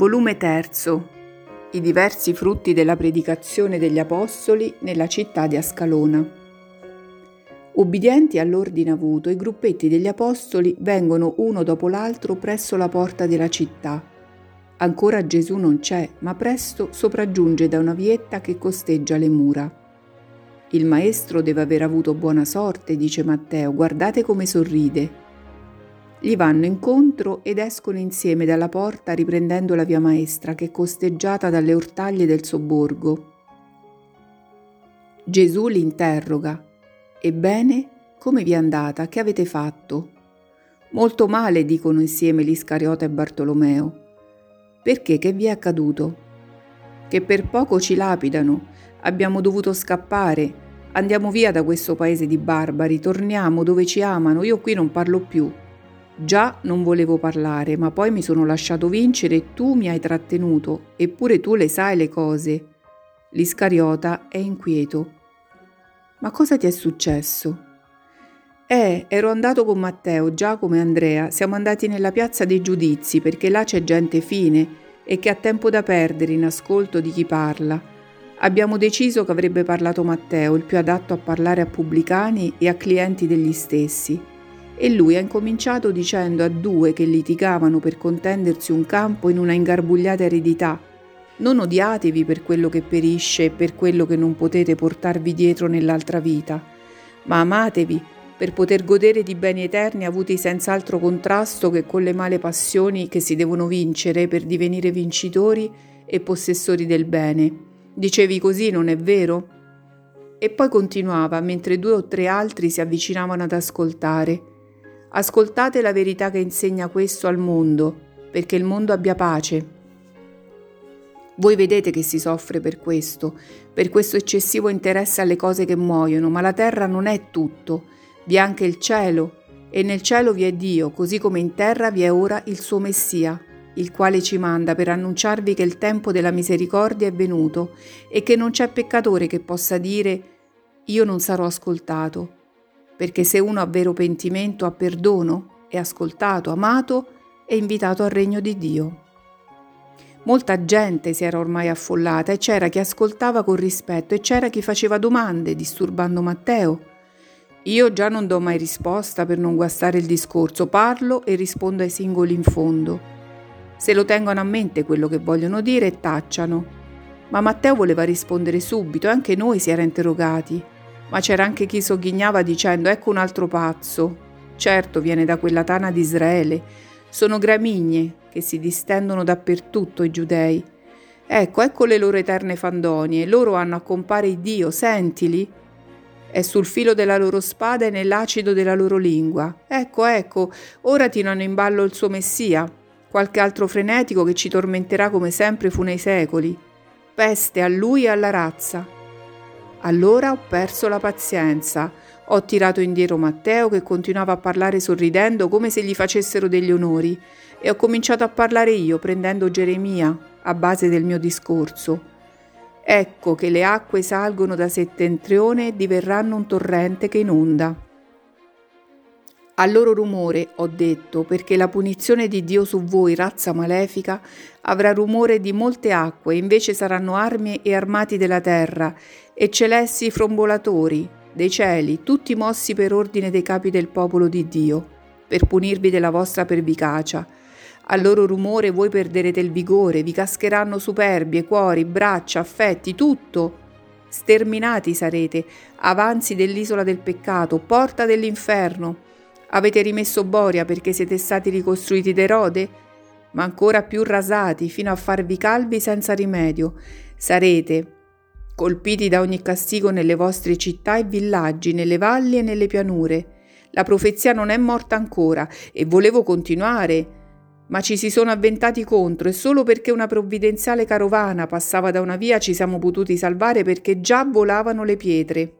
Volume 3. I diversi frutti della predicazione degli Apostoli nella città di Ascalona. Ubbidienti all'ordine avuto, i gruppetti degli Apostoli vengono uno dopo l'altro presso la porta della città. Ancora Gesù non c'è, ma presto sopraggiunge da una vietta che costeggia le mura. Il maestro deve aver avuto buona sorte, dice Matteo, guardate come sorride. Gli vanno incontro ed escono insieme dalla porta riprendendo la via maestra che è costeggiata dalle ortaglie del sobborgo. Gesù li interroga. Ebbene, come vi è andata? Che avete fatto? Molto male, dicono insieme l'Iscariota e Bartolomeo. Perché? Che vi è accaduto? Che per poco ci lapidano. Abbiamo dovuto scappare. Andiamo via da questo paese di barbari, torniamo dove ci amano, io qui non parlo più. Già non volevo parlare, ma poi mi sono lasciato vincere e tu mi hai trattenuto, eppure tu le sai le cose. L'Iscariota è inquieto. Ma cosa ti è successo? Eh, ero andato con Matteo, Giacomo e Andrea, siamo andati nella piazza dei giudizi perché là c'è gente fine e che ha tempo da perdere in ascolto di chi parla. Abbiamo deciso che avrebbe parlato Matteo, il più adatto a parlare a pubblicani e a clienti degli stessi e lui ha incominciato dicendo a due che litigavano per contendersi un campo in una ingarbugliata eredità non odiatevi per quello che perisce e per quello che non potete portarvi dietro nell'altra vita, ma amatevi per poter godere di beni eterni avuti senza altro contrasto che con le male passioni che si devono vincere per divenire vincitori e possessori del bene. Dicevi così, non è vero? E poi continuava mentre due o tre altri si avvicinavano ad ascoltare. Ascoltate la verità che insegna questo al mondo, perché il mondo abbia pace. Voi vedete che si soffre per questo, per questo eccessivo interesse alle cose che muoiono, ma la terra non è tutto, vi è anche il cielo, e nel cielo vi è Dio, così come in terra vi è ora il suo Messia, il quale ci manda per annunciarvi che il tempo della misericordia è venuto e che non c'è peccatore che possa dire io non sarò ascoltato perché se uno ha vero pentimento ha perdono, è ascoltato, amato e invitato al regno di Dio. Molta gente si era ormai affollata e c'era chi ascoltava con rispetto e c'era chi faceva domande, disturbando Matteo. Io già non do mai risposta per non guastare il discorso, parlo e rispondo ai singoli in fondo. Se lo tengono a mente quello che vogliono dire, tacciano. Ma Matteo voleva rispondere subito e anche noi si era interrogati ma c'era anche chi sogghignava dicendo ecco un altro pazzo. Certo viene da quella tana di Israele. Sono gramigne che si distendono dappertutto i giudei. Ecco, ecco le loro eterne fandonie. Loro hanno a compare Dio, sentili. È sul filo della loro spada e nell'acido della loro lingua. Ecco, ecco, ora tirano in ballo il suo Messia, qualche altro frenetico che ci tormenterà come sempre fu nei secoli. Peste a lui e alla razza. Allora ho perso la pazienza. Ho tirato indietro Matteo che continuava a parlare sorridendo come se gli facessero degli onori e ho cominciato a parlare io prendendo Geremia a base del mio discorso. Ecco che le acque salgono da settentrione e diverranno un torrente che inonda. Al loro rumore ho detto, perché la punizione di Dio su voi, razza malefica, avrà rumore di molte acque, invece saranno armi e armati della terra, e celesti frombolatori dei cieli, tutti mossi per ordine dei capi del popolo di Dio, per punirvi della vostra pervicacia. Al loro rumore voi perderete il vigore, vi cascheranno superbie, cuori, braccia, affetti, tutto. Sterminati sarete, avanzi dell'isola del peccato, porta dell'inferno Avete rimesso Boria perché siete stati ricostruiti d'Erode? Ma ancora più rasati fino a farvi calvi senza rimedio. Sarete colpiti da ogni castigo nelle vostre città e villaggi, nelle valli e nelle pianure. La profezia non è morta ancora e volevo continuare, ma ci si sono avventati contro e solo perché una provvidenziale carovana passava da una via ci siamo potuti salvare perché già volavano le pietre.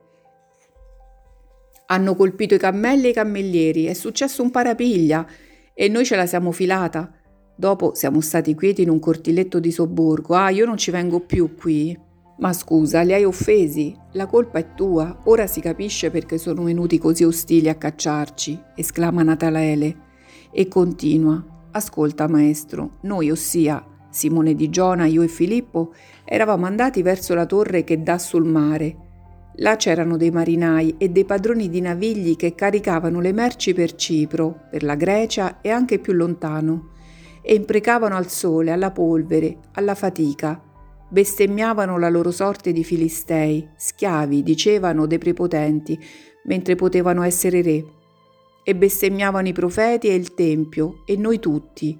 Hanno colpito i cammelli e i cammellieri, è successo un parapiglia e noi ce la siamo filata. Dopo siamo stati quieti in un cortiletto di sobborgo. Ah, io non ci vengo più qui. Ma scusa, li hai offesi? La colpa è tua. Ora si capisce perché sono venuti così ostili a cacciarci, esclama Natalaele. E continua. Ascolta, maestro, noi, ossia Simone di Giona, io e Filippo eravamo andati verso la torre che dà sul mare. Là c'erano dei marinai e dei padroni di navigli che caricavano le merci per Cipro, per la Grecia e anche più lontano, e imprecavano al sole, alla polvere, alla fatica. Bestemmiavano la loro sorte di filistei, schiavi, dicevano dei prepotenti, mentre potevano essere re. E bestemmiavano i profeti e il tempio, e noi tutti.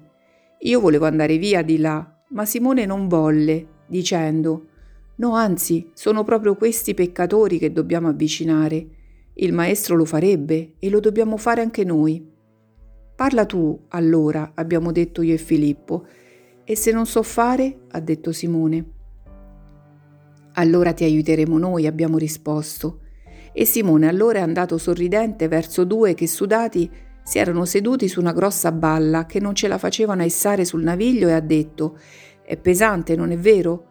Io volevo andare via di là, ma Simone non volle, dicendo No, anzi, sono proprio questi peccatori che dobbiamo avvicinare. Il Maestro lo farebbe e lo dobbiamo fare anche noi. Parla tu, allora, abbiamo detto io e Filippo. E se non so fare, ha detto Simone. Allora ti aiuteremo noi, abbiamo risposto. E Simone allora è andato sorridente verso due che sudati si erano seduti su una grossa balla che non ce la facevano essare sul naviglio e ha detto È pesante, non è vero?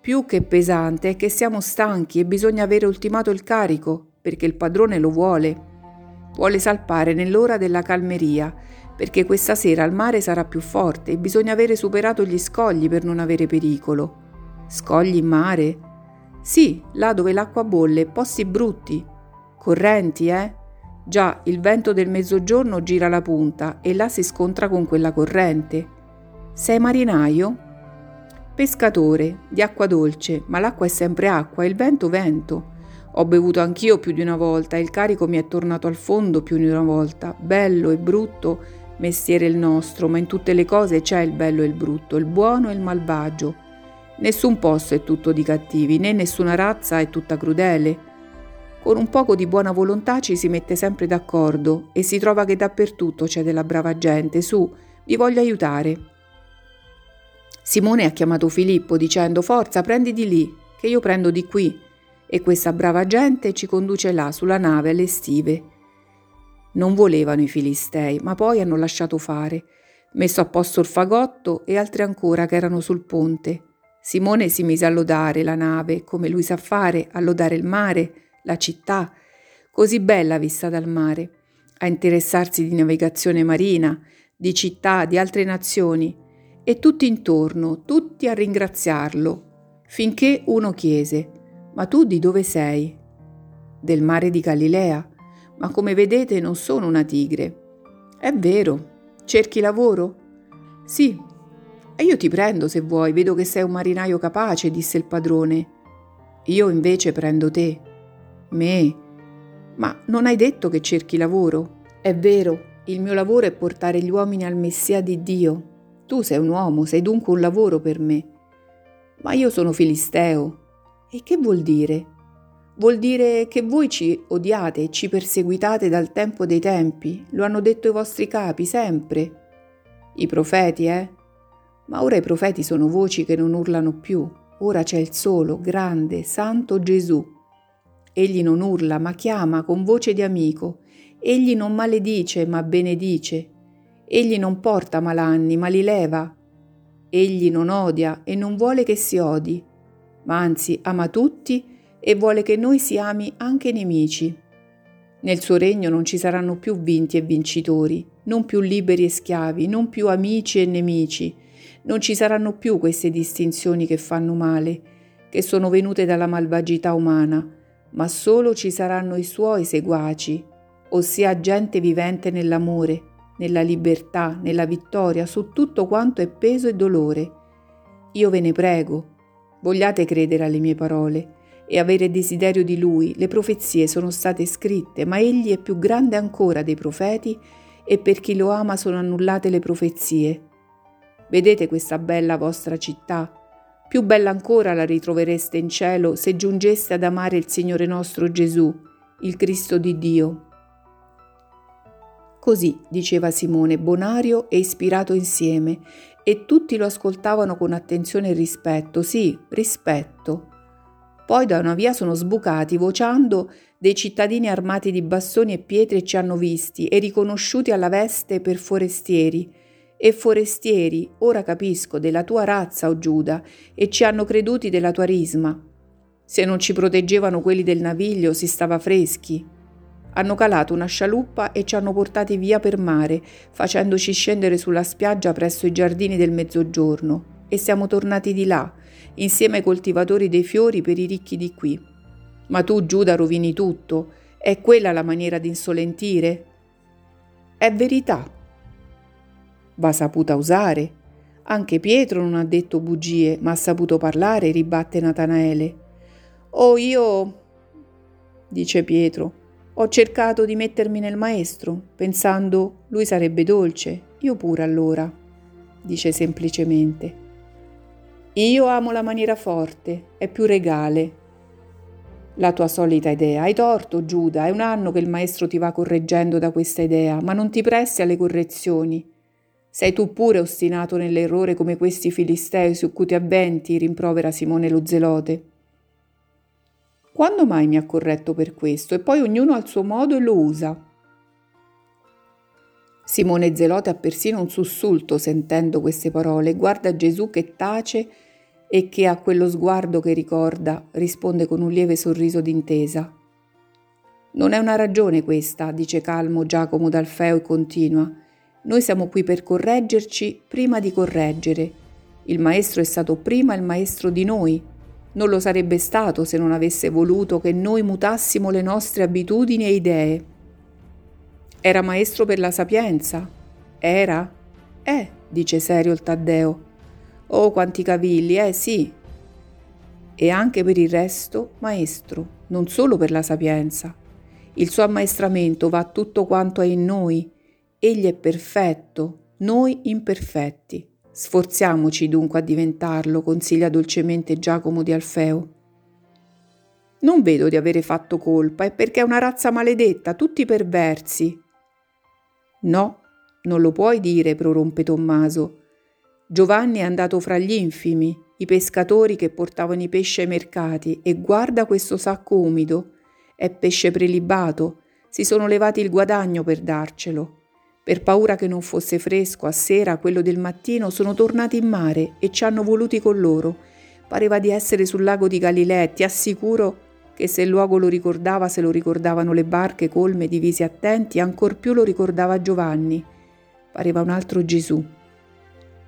Più che pesante è che siamo stanchi e bisogna avere ultimato il carico, perché il padrone lo vuole. Vuole salpare nell'ora della calmeria, perché questa sera il mare sarà più forte e bisogna avere superato gli scogli per non avere pericolo. Scogli in mare? Sì, là dove l'acqua bolle, posti brutti. Correnti, eh? Già, il vento del mezzogiorno gira la punta e là si scontra con quella corrente. Sei marinaio? Pescatore, di acqua dolce, ma l'acqua è sempre acqua e il vento vento. Ho bevuto anch'io più di una volta e il carico mi è tornato al fondo più di una volta. Bello e brutto, mestiere il nostro, ma in tutte le cose c'è il bello e il brutto, il buono e il malvagio. Nessun posto è tutto di cattivi, né nessuna razza è tutta crudele. Con un poco di buona volontà ci si mette sempre d'accordo e si trova che dappertutto c'è della brava gente. Su, vi voglio aiutare. Simone ha chiamato Filippo dicendo Forza, prendi di lì, che io prendo di qui. E questa brava gente ci conduce là sulla nave alle stive. Non volevano i filistei, ma poi hanno lasciato fare. Messo a posto il fagotto e altri ancora che erano sul ponte. Simone si mise a lodare la nave, come lui sa fare, a lodare il mare, la città, così bella vista dal mare, a interessarsi di navigazione marina, di città, di altre nazioni, e tutti intorno, tutti a ringraziarlo, finché uno chiese, ma tu di dove sei? Del mare di Galilea, ma come vedete non sono una tigre. È vero, cerchi lavoro? Sì, e io ti prendo se vuoi, vedo che sei un marinaio capace, disse il padrone. Io invece prendo te. Me? Ma non hai detto che cerchi lavoro? È vero, il mio lavoro è portare gli uomini al Messia di Dio. Tu sei un uomo, sei dunque un lavoro per me. Ma io sono filisteo. E che vuol dire? Vuol dire che voi ci odiate e ci perseguitate dal tempo dei tempi. Lo hanno detto i vostri capi sempre. I profeti, eh? Ma ora i profeti sono voci che non urlano più. Ora c'è il solo, grande, santo Gesù Egli non urla, ma chiama con voce di amico. Egli non maledice, ma benedice. Egli non porta malanni, ma li leva. Egli non odia e non vuole che si odi, ma anzi ama tutti e vuole che noi si ami anche nemici. Nel suo regno non ci saranno più vinti e vincitori, non più liberi e schiavi, non più amici e nemici. Non ci saranno più queste distinzioni che fanno male, che sono venute dalla malvagità umana ma solo ci saranno i suoi seguaci, ossia gente vivente nell'amore, nella libertà, nella vittoria su tutto quanto è peso e dolore. Io ve ne prego, vogliate credere alle mie parole e avere desiderio di lui. Le profezie sono state scritte, ma egli è più grande ancora dei profeti e per chi lo ama sono annullate le profezie. Vedete questa bella vostra città? Più bella ancora la ritrovereste in cielo se giungeste ad amare il Signore nostro Gesù, il Cristo di Dio. Così diceva Simone, bonario e ispirato insieme, e tutti lo ascoltavano con attenzione e rispetto, sì, rispetto. Poi da una via sono sbucati, vociando, dei cittadini armati di bastoni e pietre ci hanno visti e riconosciuti alla veste per forestieri, e forestieri, ora capisco, della tua razza, o oh Giuda, e ci hanno creduti della tua risma. Se non ci proteggevano quelli del naviglio, si stava freschi. Hanno calato una scialuppa e ci hanno portati via per mare, facendoci scendere sulla spiaggia presso i giardini del mezzogiorno. e siamo tornati di là, insieme ai coltivatori dei fiori per i ricchi di qui. Ma tu, Giuda, rovini tutto. È quella la maniera di insolentire? È verità. Va saputa usare. Anche Pietro non ha detto bugie, ma ha saputo parlare, ribatte Natanaele. Oh, io, dice Pietro, ho cercato di mettermi nel maestro, pensando lui sarebbe dolce, io pure allora, dice semplicemente. Io amo la maniera forte, è più regale. La tua solita idea. Hai torto, Giuda, è un anno che il maestro ti va correggendo da questa idea, ma non ti presti alle correzioni. Sei tu pure ostinato nell'errore come questi filistei su cui ti avventi, rimprovera Simone lo zelote. Quando mai mi ha corretto per questo? E poi ognuno ha il suo modo e lo usa. Simone Zelote ha persino un sussulto sentendo queste parole, guarda Gesù che tace e che a quello sguardo che ricorda risponde con un lieve sorriso d'intesa. Non è una ragione questa, dice calmo Giacomo d'Alfeo e continua. Noi siamo qui per correggerci prima di correggere. Il Maestro è stato prima il Maestro di noi. Non lo sarebbe stato se non avesse voluto che noi mutassimo le nostre abitudini e idee. Era Maestro per la sapienza? Era? Eh, dice serio il Taddeo. Oh, quanti cavilli, eh sì. E anche per il resto, Maestro, non solo per la sapienza. Il suo ammaestramento va a tutto quanto è in noi Egli è perfetto, noi imperfetti. Sforziamoci dunque a diventarlo, consiglia dolcemente Giacomo di Alfeo. Non vedo di avere fatto colpa, è perché è una razza maledetta, tutti perversi. No, non lo puoi dire, prorompe Tommaso. Giovanni è andato fra gli infimi, i pescatori che portavano i pesci ai mercati, e guarda questo sacco umido. È pesce prelibato, si sono levati il guadagno per darcelo. Per paura che non fosse fresco a sera quello del mattino, sono tornati in mare e ci hanno voluti con loro. Pareva di essere sul lago di Galilea ti assicuro che se il luogo lo ricordava, se lo ricordavano le barche colme di visi attenti, ancor più lo ricordava Giovanni. Pareva un altro Gesù.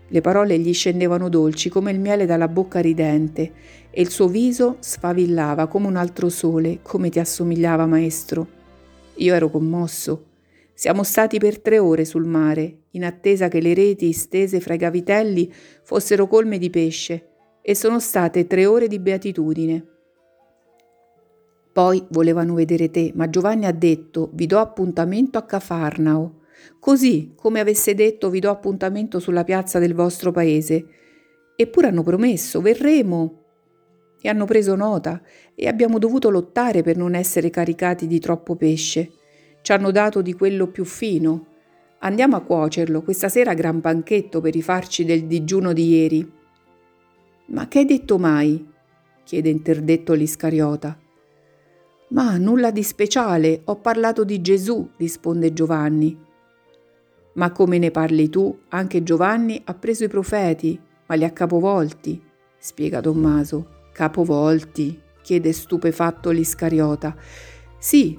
Le parole gli scendevano dolci come il miele dalla bocca ridente e il suo viso sfavillava come un altro sole, come ti assomigliava, maestro. Io ero commosso. Siamo stati per tre ore sul mare, in attesa che le reti stese fra i gavitelli fossero colme di pesce, e sono state tre ore di beatitudine. Poi volevano vedere te, ma Giovanni ha detto: Vi do appuntamento a Cafarnao. Così come avesse detto: Vi do appuntamento sulla piazza del vostro paese. Eppure hanno promesso: Verremo. E hanno preso nota e abbiamo dovuto lottare per non essere caricati di troppo pesce. Ci hanno dato di quello più fino. Andiamo a cuocerlo questa sera gran banchetto per rifarci del digiuno di ieri. Ma che hai detto mai? chiede interdetto l'Iscariota. Ma nulla di speciale, ho parlato di Gesù, risponde Giovanni. Ma come ne parli tu, anche Giovanni ha preso i profeti, ma li ha capovolti, spiega Tommaso. Capovolti? chiede stupefatto l'Iscariota. Sì,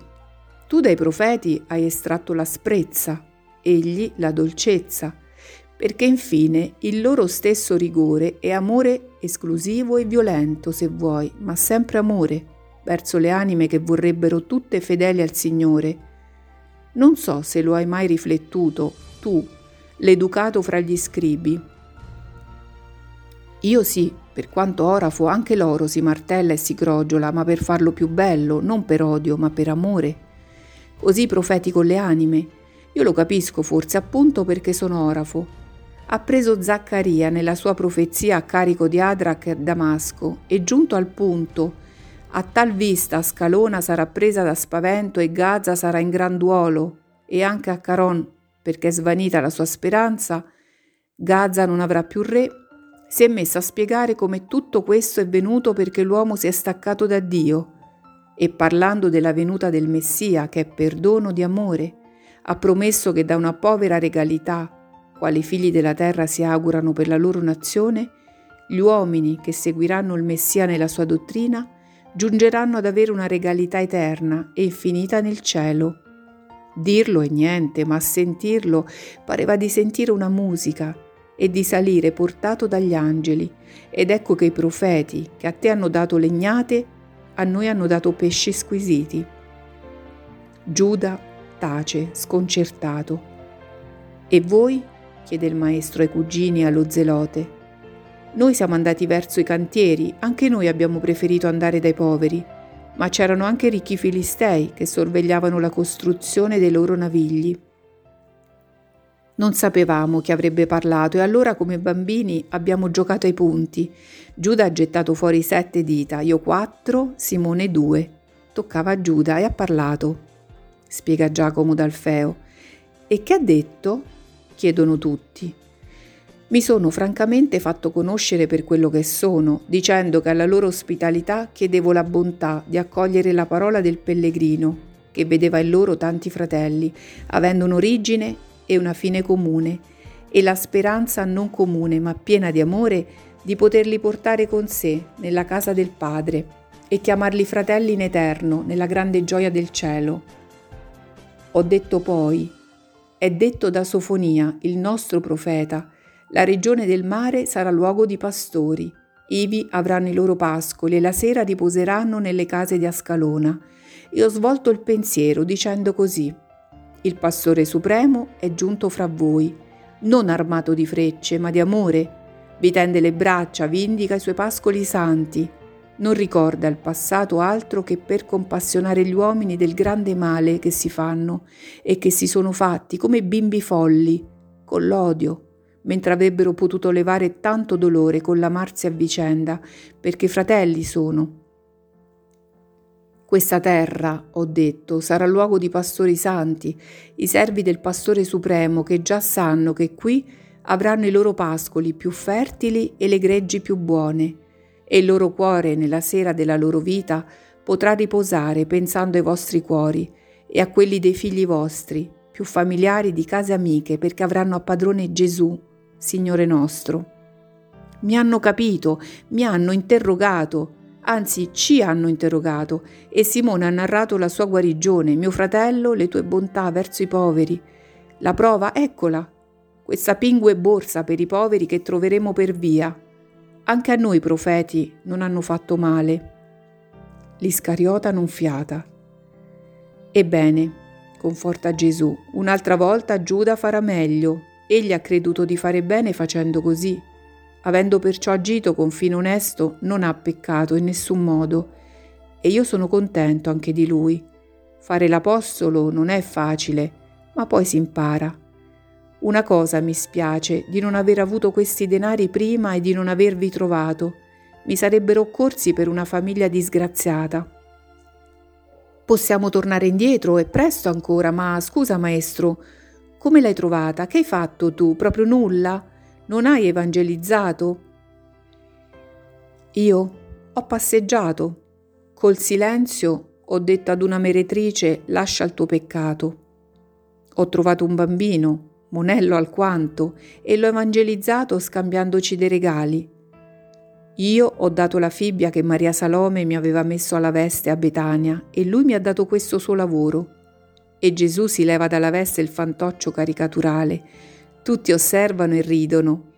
tu dai profeti hai estratto l'asprezza, egli la dolcezza, perché infine il loro stesso rigore è amore esclusivo e violento, se vuoi, ma sempre amore, verso le anime che vorrebbero tutte fedeli al Signore. Non so se lo hai mai riflettuto, tu, l'educato fra gli scribi. Io sì, per quanto orafo anche l'oro si martella e si crogiola, ma per farlo più bello, non per odio, ma per amore così profeti con le anime. Io lo capisco forse appunto perché sono orafo. Ha preso Zaccaria nella sua profezia a carico di Adrach e Damasco e giunto al punto a tal vista Scalona sarà presa da spavento e Gaza sarà in gran duolo e anche a Caron, perché è svanita la sua speranza, Gaza non avrà più re, si è messa a spiegare come tutto questo è venuto perché l'uomo si è staccato da Dio e parlando della venuta del Messia che è perdono di amore, ha promesso che da una povera regalità, quali figli della terra si augurano per la loro nazione, gli uomini che seguiranno il Messia nella sua dottrina giungeranno ad avere una regalità eterna e infinita nel cielo. Dirlo è niente, ma sentirlo pareva di sentire una musica e di salire portato dagli angeli. Ed ecco che i profeti, che a te hanno dato legnate, a noi hanno dato pesci squisiti. Giuda tace, sconcertato. E voi? chiede il maestro ai cugini e allo zelote. Noi siamo andati verso i cantieri, anche noi abbiamo preferito andare dai poveri, ma c'erano anche ricchi filistei che sorvegliavano la costruzione dei loro navigli. Non sapevamo chi avrebbe parlato e allora come bambini abbiamo giocato ai punti. Giuda ha gettato fuori sette dita, io quattro, Simone due. Toccava a Giuda e ha parlato, spiega Giacomo d'Alfeo. E che ha detto? chiedono tutti. Mi sono francamente fatto conoscere per quello che sono, dicendo che alla loro ospitalità chiedevo la bontà di accogliere la parola del pellegrino, che vedeva in loro tanti fratelli, avendo un'origine e una fine comune, e la speranza non comune ma piena di amore di poterli portare con sé nella casa del Padre e chiamarli fratelli in eterno nella grande gioia del cielo. Ho detto poi, è detto da Sofonia, il nostro profeta, la regione del mare sarà luogo di pastori, ivi avranno i loro pascoli e la sera riposeranno nelle case di Ascalona. E ho svolto il pensiero dicendo così, il pastore supremo è giunto fra voi, non armato di frecce, ma di amore. Vi tende le braccia, vi indica i suoi pascoli santi. Non ricorda il passato altro che per compassionare gli uomini del grande male che si fanno e che si sono fatti come bimbi folli, con l'odio, mentre avrebbero potuto levare tanto dolore con l'amarsi a vicenda, perché fratelli sono questa terra, ho detto, sarà luogo di pastori santi, i servi del pastore supremo che già sanno che qui avranno i loro pascoli più fertili e le greggi più buone, e il loro cuore nella sera della loro vita potrà riposare pensando ai vostri cuori e a quelli dei figli vostri, più familiari di case amiche, perché avranno a padrone Gesù, Signore nostro. Mi hanno capito, mi hanno interrogato, Anzi, ci hanno interrogato e Simone ha narrato la sua guarigione, mio fratello, le tue bontà verso i poveri. La prova, eccola, questa pingue borsa per i poveri che troveremo per via. Anche a noi profeti non hanno fatto male. L'Iscariota non fiata. Ebbene, conforta Gesù, un'altra volta Giuda farà meglio. Egli ha creduto di fare bene facendo così. Avendo perciò agito con fine onesto, non ha peccato in nessun modo, e io sono contento anche di lui. Fare l'apostolo non è facile, ma poi si impara. Una cosa mi spiace di non aver avuto questi denari prima e di non avervi trovato. Mi sarebbero occorsi per una famiglia disgraziata. Possiamo tornare indietro, è presto ancora, ma scusa maestro, come l'hai trovata? Che hai fatto tu? Proprio nulla? Non hai evangelizzato? Io ho passeggiato. Col silenzio ho detto ad una meretrice lascia il tuo peccato. Ho trovato un bambino, monello alquanto, e l'ho evangelizzato scambiandoci dei regali. Io ho dato la fibbia che Maria Salome mi aveva messo alla veste a Betania e lui mi ha dato questo suo lavoro. E Gesù si leva dalla veste il fantoccio caricaturale, tutti osservano e ridono.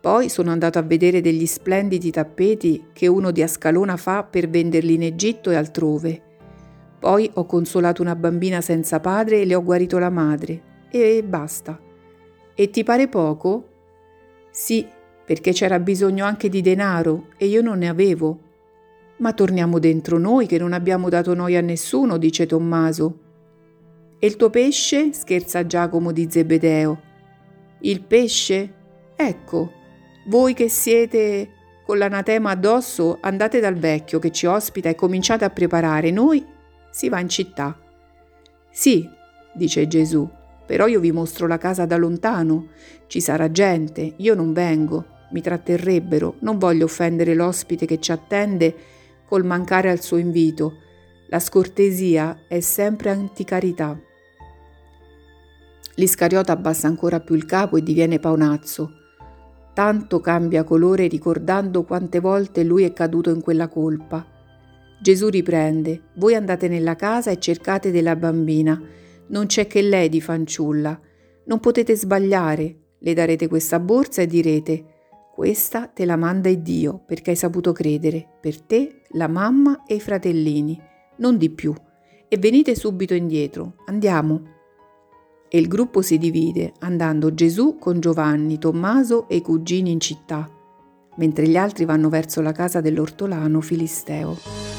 Poi sono andato a vedere degli splendidi tappeti che uno di Ascalona fa per venderli in Egitto e altrove. Poi ho consolato una bambina senza padre e le ho guarito la madre. E basta. E ti pare poco? Sì, perché c'era bisogno anche di denaro e io non ne avevo. Ma torniamo dentro noi che non abbiamo dato noi a nessuno, dice Tommaso. E il tuo pesce? scherza Giacomo di Zebedeo. Il pesce? Ecco, voi che siete con l'anatema addosso, andate dal vecchio che ci ospita e cominciate a preparare. Noi si va in città. Sì, dice Gesù, però io vi mostro la casa da lontano. Ci sarà gente, io non vengo, mi tratterrebbero, non voglio offendere l'ospite che ci attende col mancare al suo invito. La scortesia è sempre anticarità. L'Iscariota abbassa ancora più il capo e diviene paonazzo. Tanto cambia colore ricordando quante volte lui è caduto in quella colpa. Gesù riprende, voi andate nella casa e cercate della bambina, non c'è che lei di fanciulla, non potete sbagliare, Le darete questa borsa e direte, questa te la manda Dio perché hai saputo credere, per te, la mamma e i fratellini, non di più. E venite subito indietro, andiamo. E il gruppo si divide, andando Gesù con Giovanni, Tommaso e i cugini in città, mentre gli altri vanno verso la casa dell'ortolano filisteo.